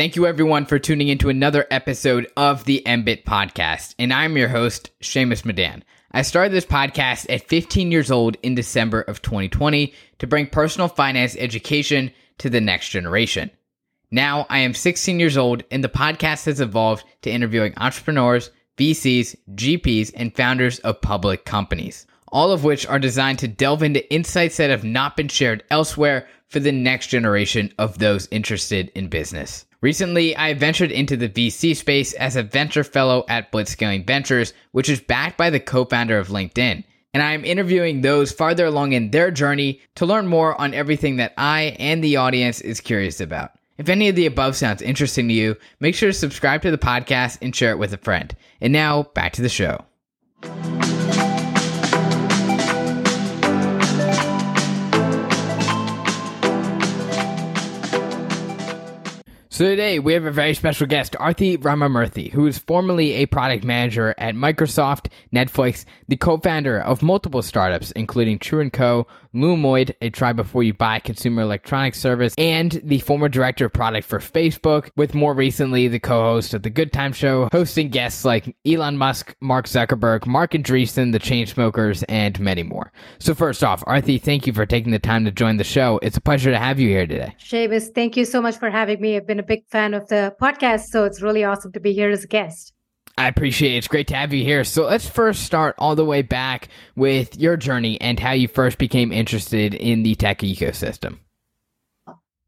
Thank you everyone for tuning into another episode of the MBIT podcast. And I'm your host, Shamus Madan. I started this podcast at 15 years old in December of 2020 to bring personal finance education to the next generation. Now I am 16 years old and the podcast has evolved to interviewing entrepreneurs, VCs, GPs, and founders of public companies, all of which are designed to delve into insights that have not been shared elsewhere for the next generation of those interested in business. Recently, I ventured into the VC space as a venture fellow at Blitzscaling Ventures, which is backed by the co founder of LinkedIn. And I am interviewing those farther along in their journey to learn more on everything that I and the audience is curious about. If any of the above sounds interesting to you, make sure to subscribe to the podcast and share it with a friend. And now, back to the show. So today we have a very special guest, Aarthi Ramamurthy, who is formerly a product manager at Microsoft, Netflix, the co-founder of multiple startups, including True & Co., Lumoid, a try before you buy consumer electronics service, and the former director of product for Facebook, with more recently the co-host of the Good Time Show, hosting guests like Elon Musk, Mark Zuckerberg, Marc Andreessen, the Chainsmokers, and many more. So first off, Aarthi, thank you for taking the time to join the show. It's a pleasure to have you here today. Shamus, thank you so much for having me. I've been a big fan of the podcast, so it's really awesome to be here as a guest. I appreciate it. It's great to have you here. So let's first start all the way back with your journey and how you first became interested in the tech ecosystem.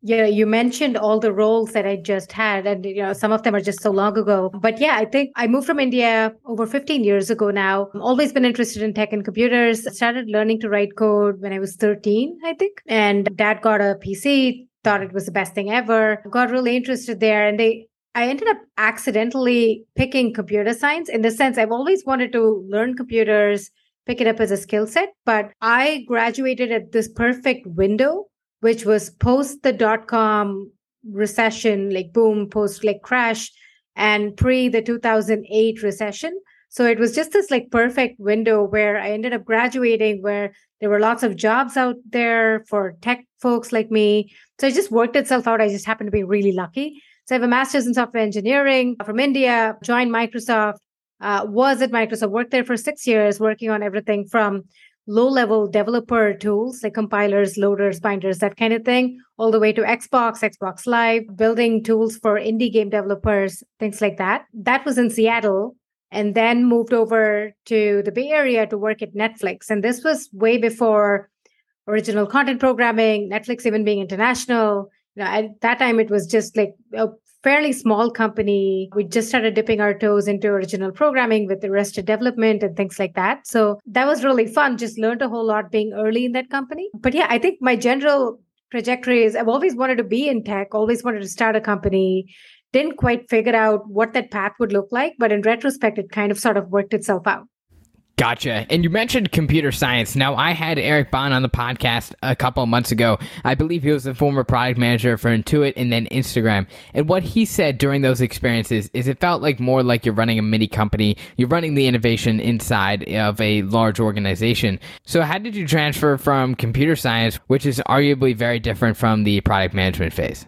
Yeah, you mentioned all the roles that I just had, and you know, some of them are just so long ago. But yeah, I think I moved from India over 15 years ago now. I've always been interested in tech and computers. I started learning to write code when I was 13, I think. And dad got a PC, thought it was the best thing ever. Got really interested there. And they I ended up accidentally picking computer science in the sense I've always wanted to learn computers, pick it up as a skill set, but I graduated at this perfect window, which was post the dot com recession, like boom, post like crash, and pre the 2008 recession. So it was just this like perfect window where I ended up graduating, where there were lots of jobs out there for tech folks like me. So it just worked itself out. I just happened to be really lucky. So I have a master's in software engineering from India, joined Microsoft, uh, was at Microsoft, worked there for six years, working on everything from low level developer tools like compilers, loaders, binders, that kind of thing, all the way to Xbox, Xbox Live, building tools for indie game developers, things like that. That was in Seattle. And then moved over to the Bay Area to work at Netflix. And this was way before original content programming, Netflix even being international, at that time it was just like a fairly small company. We just started dipping our toes into original programming with Arrested Development and things like that. So that was really fun. Just learned a whole lot being early in that company. But yeah, I think my general trajectory is I've always wanted to be in tech, always wanted to start a company. Didn't quite figure out what that path would look like, but in retrospect, it kind of sort of worked itself out. Gotcha. And you mentioned computer science. Now, I had Eric Bond on the podcast a couple months ago. I believe he was the former product manager for Intuit and then Instagram. And what he said during those experiences is it felt like more like you're running a mini company. You're running the innovation inside of a large organization. So, how did you transfer from computer science, which is arguably very different from the product management phase?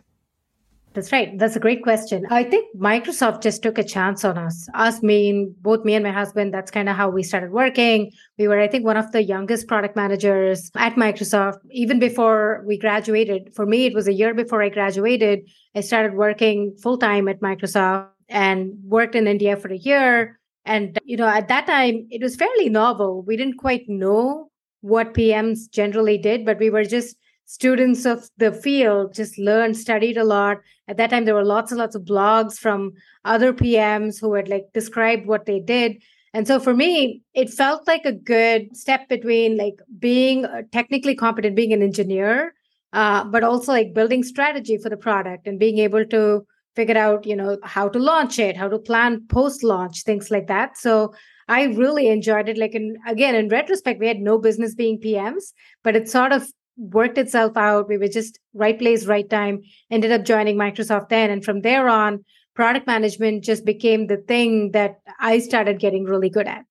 That's right. That's a great question. I think Microsoft just took a chance on us. Us, me, both me and my husband. That's kind of how we started working. We were, I think, one of the youngest product managers at Microsoft. Even before we graduated, for me, it was a year before I graduated. I started working full time at Microsoft and worked in India for a year. And, you know, at that time, it was fairly novel. We didn't quite know what PMs generally did, but we were just students of the field just learned, studied a lot. At that time, there were lots and lots of blogs from other PMs who had like described what they did. And so for me, it felt like a good step between like being technically competent, being an engineer, uh, but also like building strategy for the product and being able to figure out, you know, how to launch it, how to plan post launch, things like that. So I really enjoyed it. Like, in, again, in retrospect, we had no business being PMs, but it sort of worked itself out. We were just right place, right time, ended up joining Microsoft then. And from there on, product management just became the thing that I started getting really good at.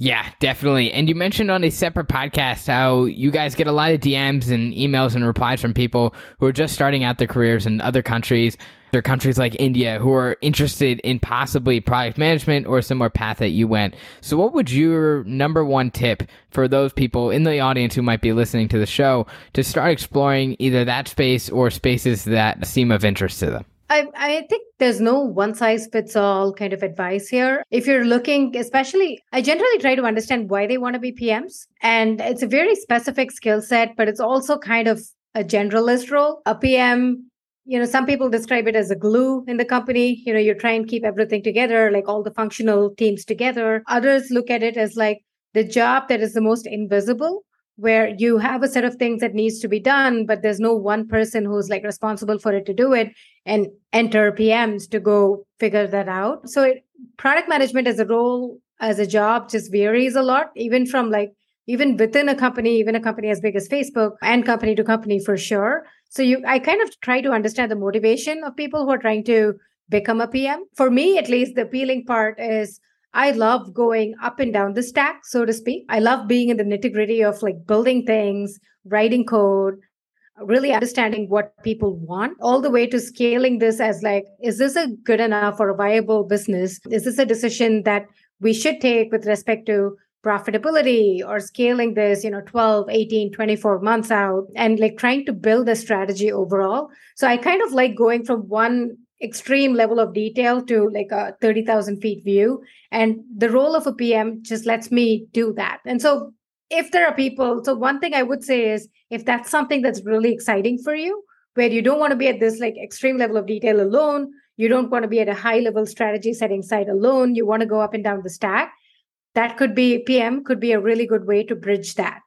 Yeah, definitely. And you mentioned on a separate podcast how you guys get a lot of DMs and emails and replies from people who are just starting out their careers in other countries or countries like India who are interested in possibly product management or a similar path that you went. So, what would your number one tip for those people in the audience who might be listening to the show to start exploring either that space or spaces that seem of interest to them? I, I think there's no one size fits all kind of advice here. If you're looking, especially, I generally try to understand why they want to be PMs. And it's a very specific skill set, but it's also kind of a generalist role. A PM, you know, some people describe it as a glue in the company. You know, you try and keep everything together, like all the functional teams together. Others look at it as like the job that is the most invisible where you have a set of things that needs to be done but there's no one person who's like responsible for it to do it and enter pms to go figure that out. So it, product management as a role as a job just varies a lot even from like even within a company even a company as big as facebook and company to company for sure. So you i kind of try to understand the motivation of people who are trying to become a pm for me at least the appealing part is I love going up and down the stack, so to speak. I love being in the nitty gritty of like building things, writing code, really understanding what people want, all the way to scaling this as like, is this a good enough or a viable business? Is this a decision that we should take with respect to profitability or scaling this you know 12 18 24 months out and like trying to build a strategy overall so i kind of like going from one extreme level of detail to like a 30,000 feet view. And the role of a PM just lets me do that. And so if there are people, so one thing I would say is if that's something that's really exciting for you, where you don't want to be at this like extreme level of detail alone, you don't want to be at a high level strategy setting side alone, you want to go up and down the stack, that could be PM could be a really good way to bridge that.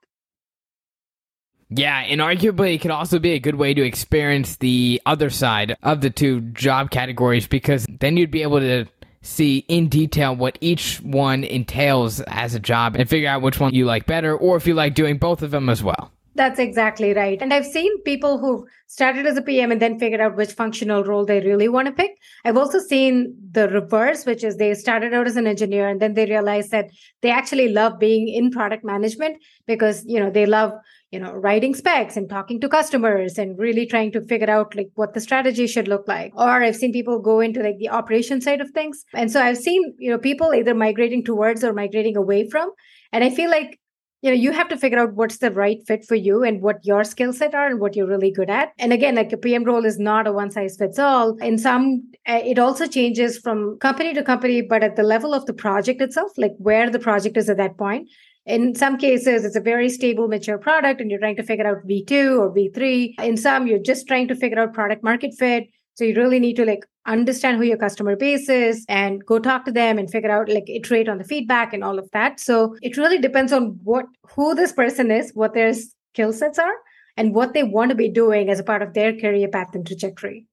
Yeah, and arguably it could also be a good way to experience the other side of the two job categories because then you'd be able to see in detail what each one entails as a job and figure out which one you like better or if you like doing both of them as well. That's exactly right. And I've seen people who started as a PM and then figured out which functional role they really want to pick. I've also seen the reverse, which is they started out as an engineer and then they realized that they actually love being in product management because, you know, they love you know writing specs and talking to customers and really trying to figure out like what the strategy should look like. Or i've seen people go into like the operation side of things. And so i've seen you know people either migrating towards or migrating away from. And i feel like you know you have to figure out what's the right fit for you and what your skill set are and what you're really good at. And again like a pm role is not a one size fits all in some eh, it also changes from company to company but at the level of the project itself like where the project is at that point in some cases, it's a very stable, mature product, and you're trying to figure out V2 or V3. In some, you're just trying to figure out product market fit. So you really need to like understand who your customer base is and go talk to them and figure out like iterate on the feedback and all of that. So it really depends on what who this person is, what their skill sets are, and what they want to be doing as a part of their career path and trajectory.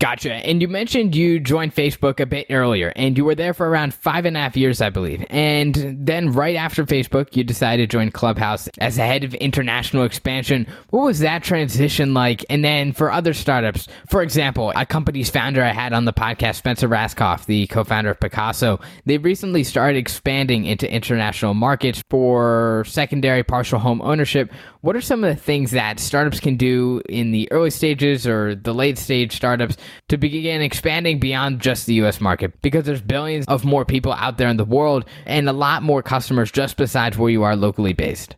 Gotcha. And you mentioned you joined Facebook a bit earlier, and you were there for around five and a half years, I believe. And then right after Facebook, you decided to join Clubhouse as a head of international expansion. What was that transition like? And then for other startups, for example, a company's founder I had on the podcast, Spencer Rascoff, the co-founder of Pacaso, they recently started expanding into international markets for secondary partial home ownership. What are some of the things that startups can do in the early stages or the late stage startups to begin expanding beyond just the US market because there's billions of more people out there in the world and a lot more customers just besides where you are locally based?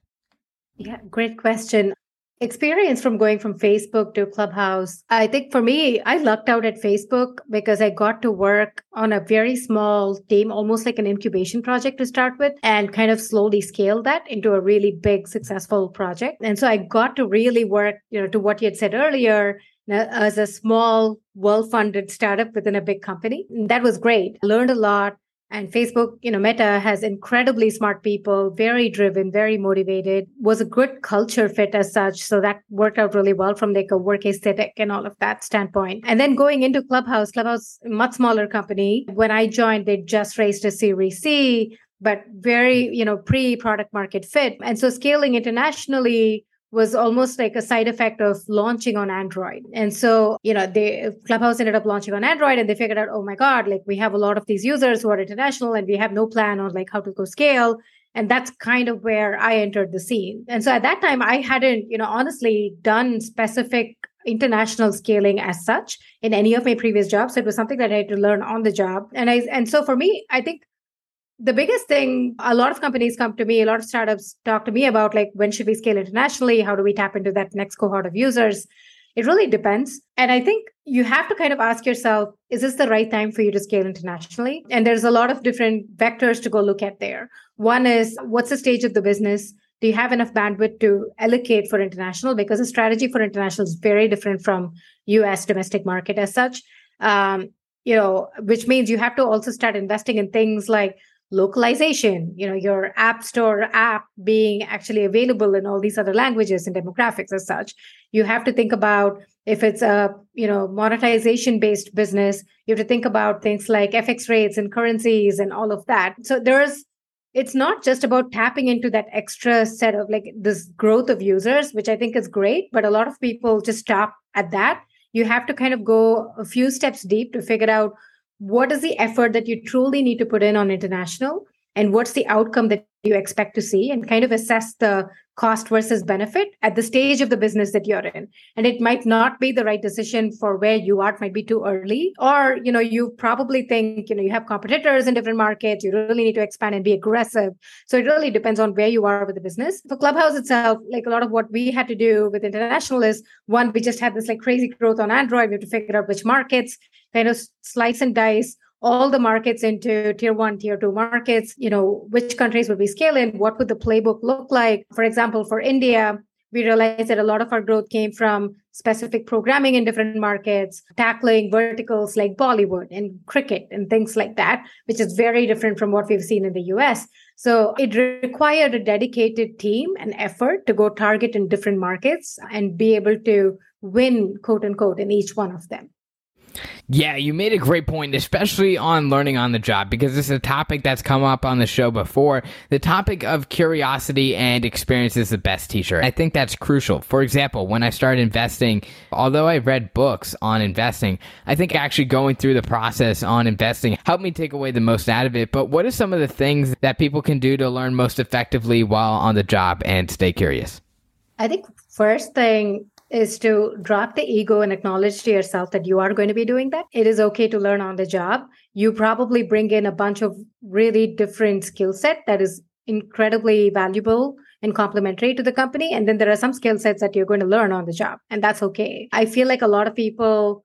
Yeah, great question. Experience from going from Facebook to Clubhouse. I think for me, I lucked out at Facebook because I got to work on a very small team, almost like an incubation project to start with, and kind of slowly scale that into a really big, successful project. And so I got to really work, you know, to what you had said earlier, as a small, well funded startup within a big company. That was great. I learned a lot. And Facebook, you know, Meta has incredibly smart people, very driven, very motivated, was a good culture fit as such. So that worked out really well from like a work aesthetic and all of that standpoint. And then going into Clubhouse, Clubhouse, much smaller company. When I joined, they just raised a Series C, but very, you know, pre product market fit. And so scaling internationally was almost like a side effect of launching on Android. And so, you know, they Clubhouse ended up launching on Android and they figured out, oh my God, like we have a lot of these users who are international and we have no plan on like how to go scale. And that's kind of where I entered the scene. And so at that time, I hadn't, you know, honestly done specific international scaling as such in any of my previous jobs. It was something that I had to learn on the job. And I and so for me, I think the biggest thing a lot of companies come to me a lot of startups talk to me about like when should we scale internationally? How do we tap into that next cohort of users? It really depends. And i think you have to kind of ask yourself is this the right time for you to scale internationally? And there's a lot of different vectors to go look at there. One is what's the stage of the business? Do you have enough bandwidth to allocate for international? Because the strategy for international is very different from us domestic market as such. Um, you know which means you have to also start investing in things like localization you know your app store app being actually available in all these other languages and demographics as such. You have to think about if it's a you know monetization based business you have to think about things like fx rates and currencies and all of that. So there's it's not just about tapping into that extra set of like this growth of users which i think is great but a lot of people just stop at that. You have to kind of go a few steps deep to figure out what is the effort that you truly need to put in on international? And what's the outcome that you expect to see? And kind of assess the cost versus benefit at the stage of the business that you're in. And it might not be the right decision for where you are. It might be too early. Or you know you probably think you know you have competitors in different markets. You really need to expand and be aggressive. So it really depends on where you are with the business. For clubhouse itself like a lot of what we had to do with international is one we just had this like crazy growth on android. We have to figure out which markets kind of slice and dice all the markets into tier one, tier two markets, you know, which countries would we scale in? What would the playbook look like? For example, for India, we realized that a lot of our growth came from specific programming in different markets, tackling verticals like Bollywood and cricket and things like that, which is very different from what we've seen in the US. So it required a dedicated team and effort to go target in different markets and be able to win, quote unquote, in each one of them. Yeah, you made a great point, especially on learning on the job, because this is a topic that's come up on the show before. The topic of curiosity and experience is the best teacher. I think that's crucial. For example, when I started investing, although I read books on investing, I think actually going through the process on investing helped me take away the most out of it. But what are some of the things that people can do to learn most effectively while on the job and stay curious? I think first thing is to drop the ego and acknowledge to yourself that you are going to be doing that. It is okay to learn on the job. You probably bring in a bunch of really different skill set that is incredibly valuable and complementary to the company. And then there are some skill sets that you're going to learn on the job, and that's okay. I feel like a lot of people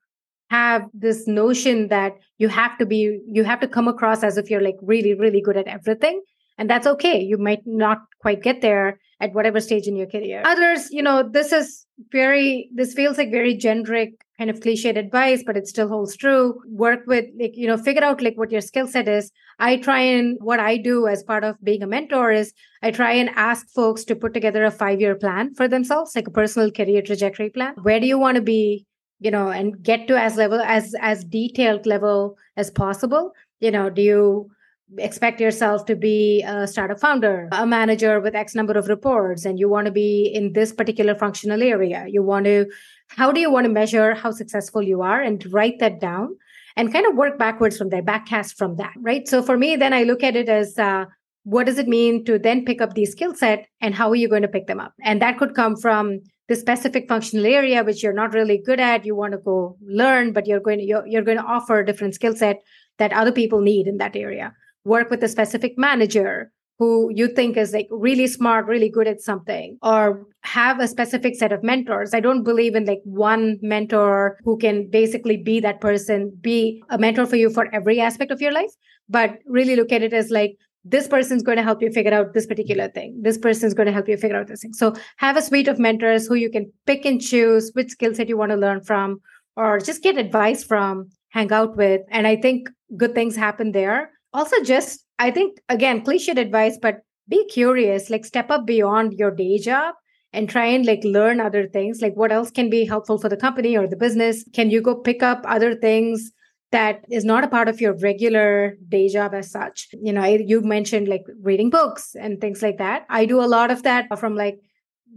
have this notion that you have to be, you have to come across as if you're like really, really good at everything. And that's okay. You might not quite get there at whatever stage in your career. Others, you know, this is very, this feels like very generic kind of cliched advice, but it still holds true. Work with, like, you know, figure out like what your skill set is. I try and what I do as part of being a mentor is I try and ask folks to put together a five year plan for themselves, like a personal career trajectory plan. Where do you want to be? You know, and get to as level as as detailed level as possible. You know, do you expect yourself to be a startup founder, a manager with X number of reports, and you want to be in this particular functional area. You want to, how do you want to measure how successful you are and write that down and kind of work backwards from there, backcast from that, right? So for me, then I look at it as, uh, what does it mean to then pick up these skill set and how are you going to pick them up? And that could come from the specific functional area which you're not really good at you want to go learn but you're going to you're, you're going to offer a different skill set that other people need in that area work with a specific manager who you think is like really smart, really good at something, or have a specific set of mentors. I don't believe in like one mentor who can basically be that person, be a mentor for you for every aspect of your life, but really look at it as like, this person's going to help you figure out this particular thing. This person's going to help you figure out this thing. So have a suite of mentors who you can pick and choose which skill set you want to learn from, or just get advice from, hang out with. And I think good things happen there also just i think again cliched advice but be curious like step up beyond your day job and try and like learn other things. Like what else can be helpful for the company or the business? Can you go pick up other things that is not a part of your regular day job as such? You know you mentioned like reading books and things like that. I do a lot of that from like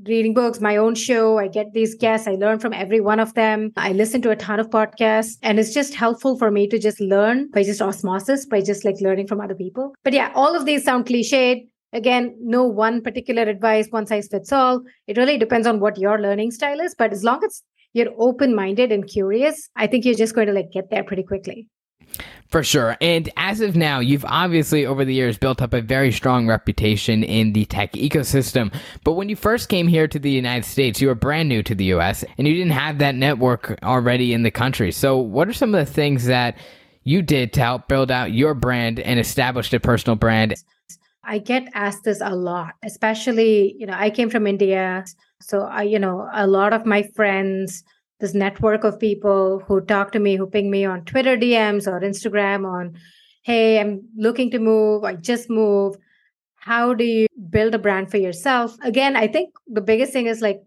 reading books, my own show. I get these guests. I learn from every one of them. I listen to a ton of podcasts and it's just helpful for me to just learn by just osmosis, by just like learning from other people. But yeah, all of these sound cliched. Again, no one particular advice, one size fits all. It really depends on what your learning style is. But as long as you're open minded and curious, I think you're just going to like get there pretty quickly. For sure. And as of now, you've obviously over the years built up a very strong reputation in the tech ecosystem. But when you first came here to the United States, you were brand new to the US and you didn't have that network already in the country. So, what are some of the things that you did to help build out your brand and establish a personal brand? I get asked this a lot, especially, you know, I came from India. So, I, you know, a lot of my friends, this network of people who talk to me, who ping me on Twitter DMs or Instagram on, hey, I'm looking to move, I just moved. How do you build a brand for yourself? Again, I think the biggest thing is like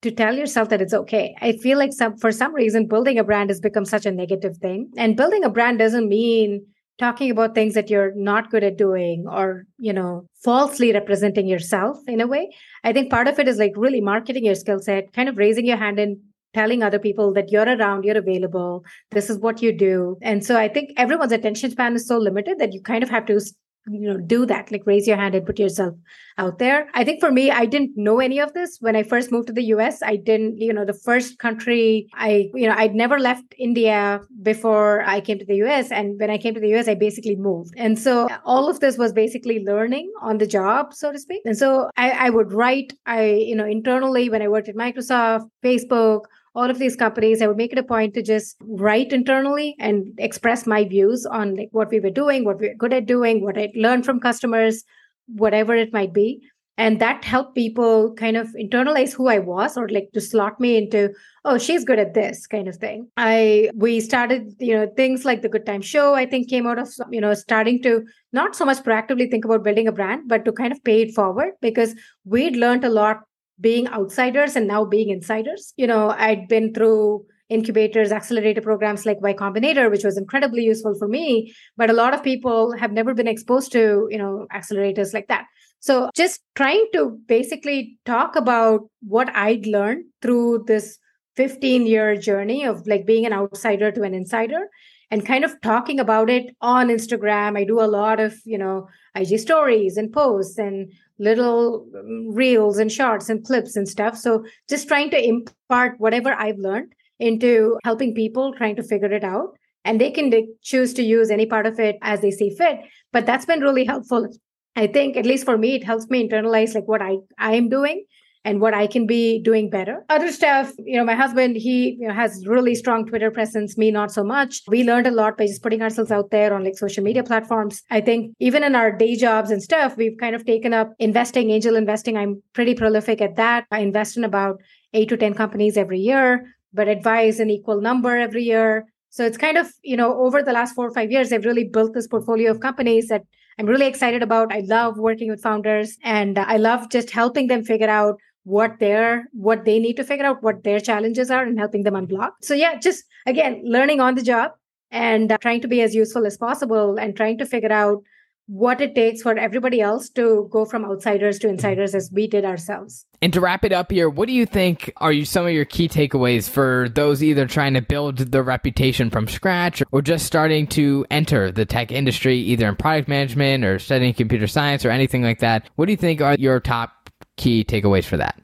to tell yourself that it's okay. I feel like some for some reason building a brand has become such a negative thing. And building a brand doesn't mean talking about things that you're not good at doing or you know falsely representing yourself in a way i think part of it is like really marketing your skill set kind of raising your hand and telling other people that you're around, you're available, this is what you do. And so I think everyone's attention span is so limited that you kind of have to you know do that like raise your hand and put yourself out there. I think for me i didn't know any of this. When i first moved to the us i didn't you know the first country i you know i'd never left india before i came to the us and when i came to the us i basically moved. And so all of this was basically learning on the job so to speak. And so i, I would write i you know internally when i worked at microsoft facebook all of these companies, I would make it a point to just write internally and express my views on like what we were doing, what we are good at doing, what I learned from customers, whatever it might be. And that helped people kind of internalize who I was or like to slot me into, oh, she's good at this kind of thing. I we started, you know, things like the Good Time Show, I think came out of, you know, starting to not so much proactively think about building a brand, but to kind of pay it forward because we'd learned a lot being outsiders and now being insiders. You know, I'd been through incubators, accelerator programs like Y Combinator, which was incredibly useful for me. But a lot of people have never been exposed to, you know, accelerators like that. So just trying to basically talk about what I'd learned through this 15 year journey of like being an outsider to an insider and kind of talking about it on Instagram. I do a lot of, you know, IG stories and posts and little um, reels and shorts and clips and stuff. So just trying to impart whatever I've learned into helping people trying to figure it out. And they can choose to use any part of it as they see fit. But that's been really helpful. I think, at least for me, it helps me internalize like what I, I am doing and what I can be doing better. Other stuff, you know, my husband, he you know, has really strong Twitter presence, me not so much. We learned a lot by just putting ourselves out there on like social media platforms. I think even in our day jobs and stuff, we've kind of taken up investing, angel investing. I'm pretty prolific at that. I invest in about eight to 10 companies every year, but advise an equal number every year. So it's kind of, you know, over the last four or five years, I've really built this portfolio of companies that I'm really excited about. I love working with founders and I love just helping them figure out what their what they need to figure out what their challenges are and helping them unblock so yeah just again learning on the job and uh, trying to be as useful as possible and trying to figure out what it takes for everybody else to go from outsiders to insiders as we did ourselves. And to wrap it up here, what do you think are you some of your key takeaways for those either trying to build their reputation from scratch or just starting to enter the tech industry either in product management or studying computer science or anything like that? What do you think are your top key takeaways for that?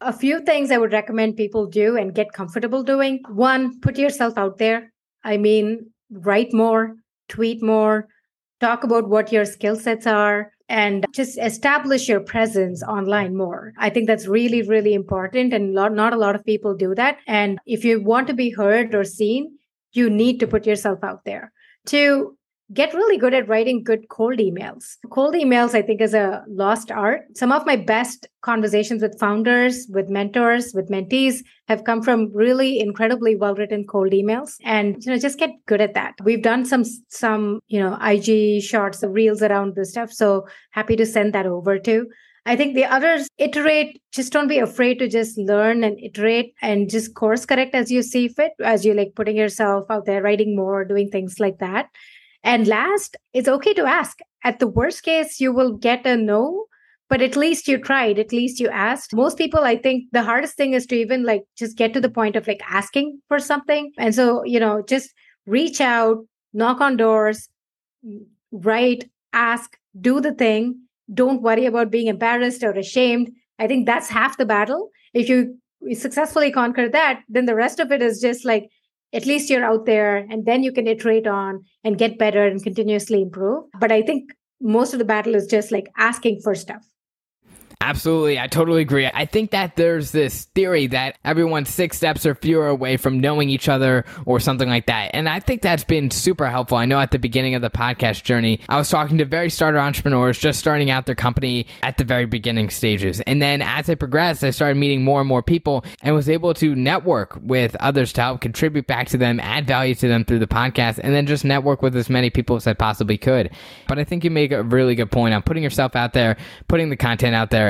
A few things I would recommend people do and get comfortable doing. One, put yourself out there. I mean, write more, tweet more, talk about what your skill sets are, and just establish your presence online more. I think that's really, really important. And not a lot of people do that. And if you want to be heard or seen, you need to put yourself out there. Two, get really good at writing good cold emails. Cold emails, I think, is a lost art. Some of my best conversations with founders, with mentors, with mentees have come from really incredibly well written cold emails. And, you know, just get good at that. We've done some, some, you know, IG shorts, reels around this stuff. So happy to send that over to. I think the others iterate, just don't be afraid to just learn and iterate and just course correct as you see fit, as you like putting yourself out there, writing more, doing things like that. And last, it's okay to ask. At the worst case, you will get a no, but at least you tried at least you asked. Most people i think the hardest thing is to even like just get to the point of like asking for something. And so you know just reach out knock on doors write ask do the thing. Don't worry about being embarrassed or ashamed. I think that's half the battle. If you successfully conquer that then the rest of it is just like at least you're out there and then you can iterate on and get better and continuously improve. But i think most of the battle is just like asking for stuff Absolutely. I totally agree. I think that there's this theory that everyone's six steps or fewer away from knowing each other or something like that. And I think that's been super helpful. I know at the beginning of the podcast journey, I was talking to very starter entrepreneurs just starting out their company at the very beginning stages. And then as I progressed, I started meeting more and more people and was able to network with others to help contribute back to them, add value to them through the podcast, and then just network with as many people as I possibly could. But I think you make a really good point on putting yourself out there, putting the content out there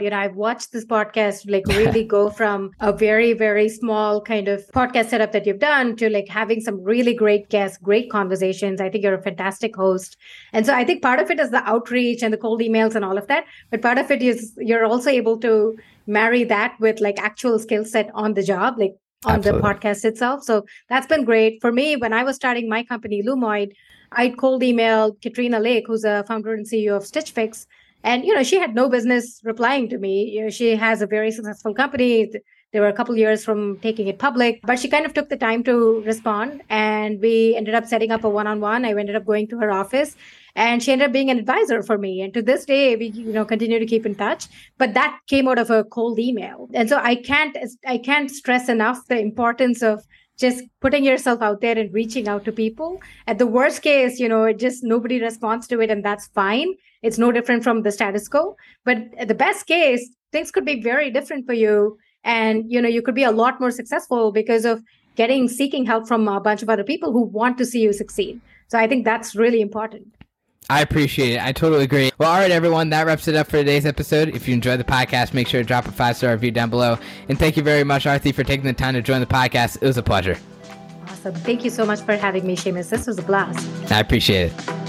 you know, I've watched this podcast like really go from a very, very small kind of podcast setup that you've done to like having some really great guests, great conversations. I think you're a fantastic host. And so I think part of it is the outreach and the cold emails and all of that. But part of it is you're also able to marry that with like actual skill set on the job, like on Absolutely. the podcast itself. So that's been great. For me, when I was starting my company, Lumoid, I'd cold email Katrina Lake, who's a founder and CEO of Stitch Fix, and you know she had no business replying to me. You know, she has a very successful company. They were a couple years from taking it public but she kind of took the time to respond and we ended up setting up a one-on-one. I ended up going to her office and she ended up being an advisor for me. And to this day we you know continue to keep in touch but that came out of a cold email. And so i can't i can't stress enough the importance of just putting yourself out there and reaching out to people. At the worst case, you know, just nobody responds to it and that's fine. It's no different from the status quo. But at the best case, things could be very different for you. And, you know, you could be a lot more successful because of getting seeking help from a bunch of other people who want to see you succeed. So I think that's really important. I appreciate it. I totally agree. Well, all right, everyone. That wraps it up for today's episode. If you enjoyed the podcast, make sure to drop a five star review down below. And thank you very much, Aarthi, for taking the time to join the podcast. It was a pleasure. Awesome. Thank you so much for having me, Shamus. This was a blast. I appreciate it.